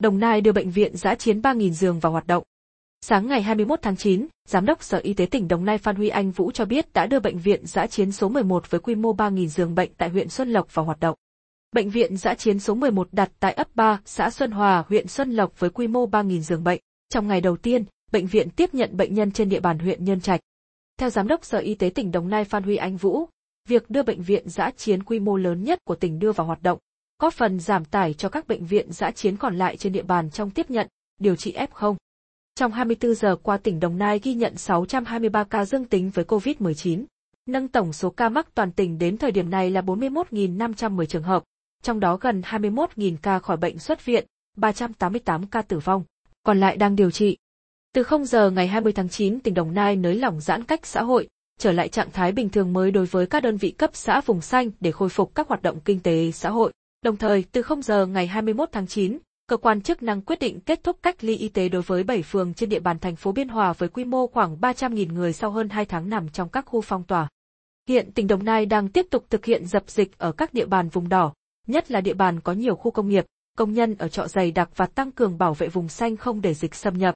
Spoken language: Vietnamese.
Đồng Nai đưa bệnh viện giã chiến 3.000 giường vào hoạt động. Sáng ngày 21 tháng 9, Giám đốc Sở Y tế tỉnh Đồng Nai Phan Huy Anh Vũ cho biết đã đưa bệnh viện giã chiến số 11 với quy mô 3.000 giường bệnh tại huyện Xuân Lộc vào hoạt động. Bệnh viện giã chiến số 11 đặt tại ấp 3, xã Xuân Hòa, huyện Xuân Lộc với quy mô 3.000 giường bệnh. Trong ngày đầu tiên, bệnh viện tiếp nhận bệnh nhân trên địa bàn huyện Nhân Trạch. Theo Giám đốc Sở Y tế tỉnh Đồng Nai Phan Huy Anh Vũ, việc đưa bệnh viện giã chiến quy mô lớn nhất của tỉnh đưa vào hoạt động, có phần giảm tải cho các bệnh viện giã chiến còn lại trên địa bàn trong tiếp nhận, điều trị F0. Trong 24 giờ qua tỉnh Đồng Nai ghi nhận 623 ca dương tính với COVID-19, nâng tổng số ca mắc toàn tỉnh đến thời điểm này là 41.510 trường hợp, trong đó gần 21.000 ca khỏi bệnh xuất viện, 388 ca tử vong, còn lại đang điều trị. Từ 0 giờ ngày 20 tháng 9 tỉnh Đồng Nai nới lỏng giãn cách xã hội, trở lại trạng thái bình thường mới đối với các đơn vị cấp xã vùng xanh để khôi phục các hoạt động kinh tế xã hội. Đồng thời, từ 0 giờ ngày 21 tháng 9, cơ quan chức năng quyết định kết thúc cách ly y tế đối với 7 phường trên địa bàn thành phố Biên Hòa với quy mô khoảng 300.000 người sau hơn 2 tháng nằm trong các khu phong tỏa. Hiện tỉnh Đồng Nai đang tiếp tục thực hiện dập dịch ở các địa bàn vùng đỏ, nhất là địa bàn có nhiều khu công nghiệp, công nhân ở trọ dày đặc và tăng cường bảo vệ vùng xanh không để dịch xâm nhập.